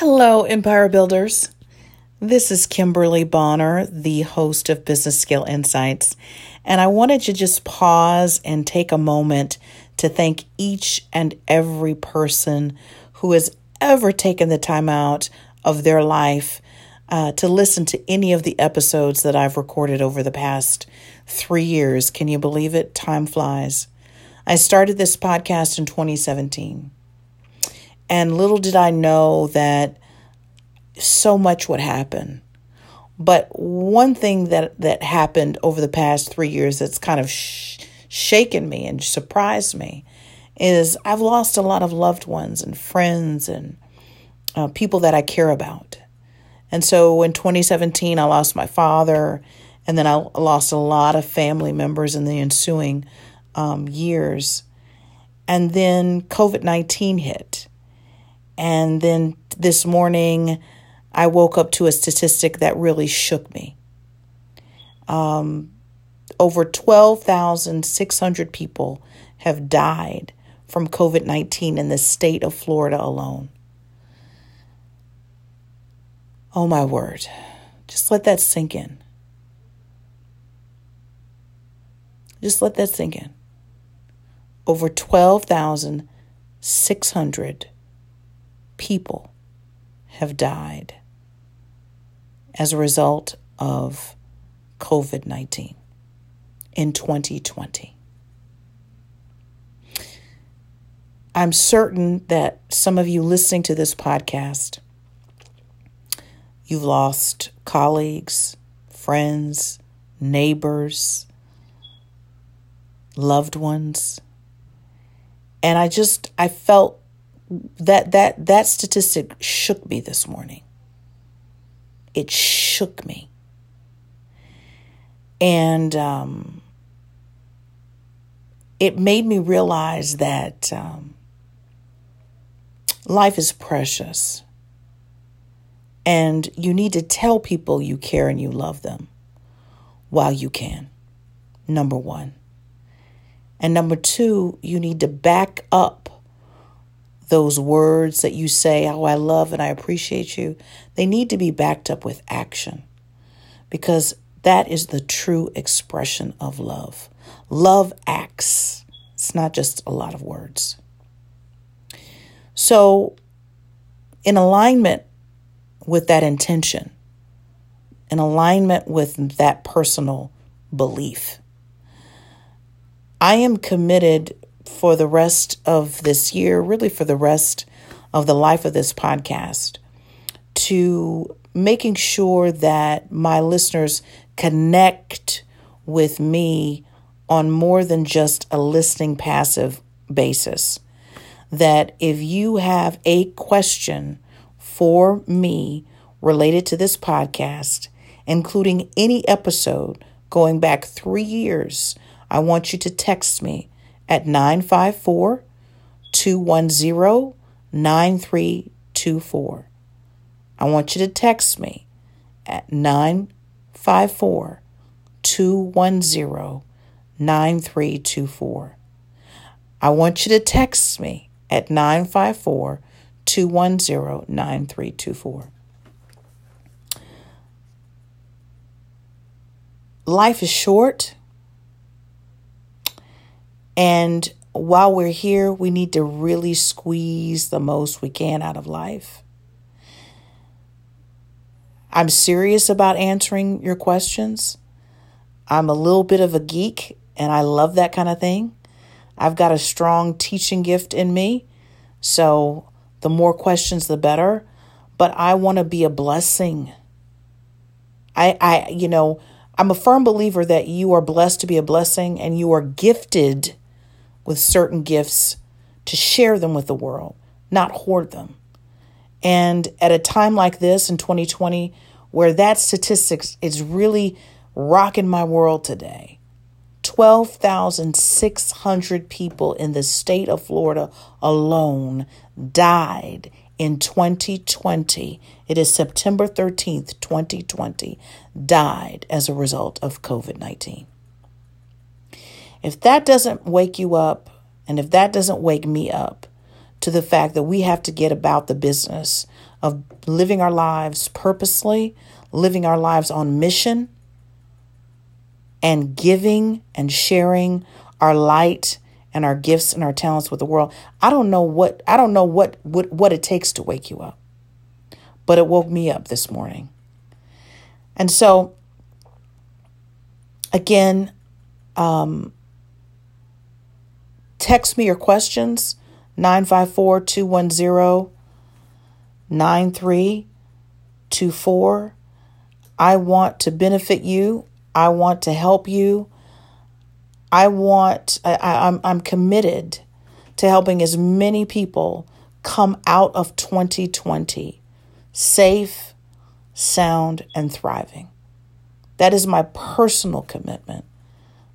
Hello, Empire Builders. This is Kimberly Bonner, the host of Business Skill Insights, and I wanted to just pause and take a moment to thank each and every person who has ever taken the time out of their life uh, to listen to any of the episodes that I've recorded over the past three years. Can you believe it? Time flies. I started this podcast in 2017. And little did I know that so much would happen. But one thing that, that happened over the past three years that's kind of sh- shaken me and surprised me is I've lost a lot of loved ones and friends and uh, people that I care about. And so in 2017, I lost my father, and then I lost a lot of family members in the ensuing um, years. And then COVID 19 hit. And then this morning, I woke up to a statistic that really shook me. Um, over 12,600 people have died from COVID 19 in the state of Florida alone. Oh my word. Just let that sink in. Just let that sink in. Over 12,600 people have died as a result of COVID 19 in 2020. I'm certain that some of you listening to this podcast You've lost colleagues, friends, neighbors, loved ones. And I just I felt that that that statistic shook me this morning. It shook me. And um, it made me realize that um, life is precious. And you need to tell people you care and you love them while you can. Number one. And number two, you need to back up those words that you say, Oh, I love and I appreciate you. They need to be backed up with action because that is the true expression of love. Love acts, it's not just a lot of words. So, in alignment with that intention, in alignment with that personal belief. I am committed for the rest of this year, really for the rest of the life of this podcast, to making sure that my listeners connect with me on more than just a listening passive basis. That if you have a question for me related to this podcast, including any episode going back three years, I want you to text me at 954 210 9324. I want you to text me at 954 210 9324. I want you to text me at 954 210 9324. Life is short. And while we're here, we need to really squeeze the most we can out of life. I'm serious about answering your questions. I'm a little bit of a geek and I love that kind of thing. I've got a strong teaching gift in me. So the more questions, the better. But I want to be a blessing. I, I, you know, I'm a firm believer that you are blessed to be a blessing and you are gifted with certain gifts to share them with the world, not hoard them. And at a time like this in 2020, where that statistics is really rocking my world today, 12,600 people in the state of Florida alone died in 2020. It is September 13th, 2020, died as a result of COVID 19. If that doesn't wake you up, and if that doesn't wake me up to the fact that we have to get about the business of living our lives purposely, living our lives on mission, and giving and sharing our light and our gifts and our talents with the world. I don't know what I don't know what what, what it takes to wake you up. But it woke me up this morning. And so again, um, text me your questions 954 210 9324. I want to benefit you. I want to help you. I want, I, I'm, I'm committed to helping as many people come out of 2020 safe, sound, and thriving. That is my personal commitment.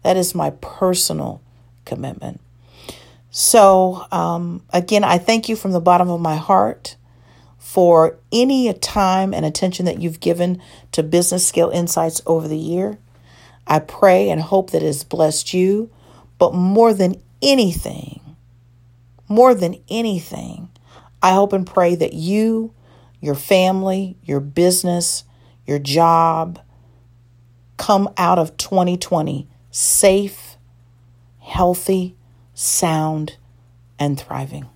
That is my personal commitment. So, um, again, I thank you from the bottom of my heart for any time and attention that you've given to Business Scale Insights over the year. I pray and hope that it has blessed you, but more than anything, more than anything, I hope and pray that you, your family, your business, your job come out of 2020 safe, healthy, sound, and thriving.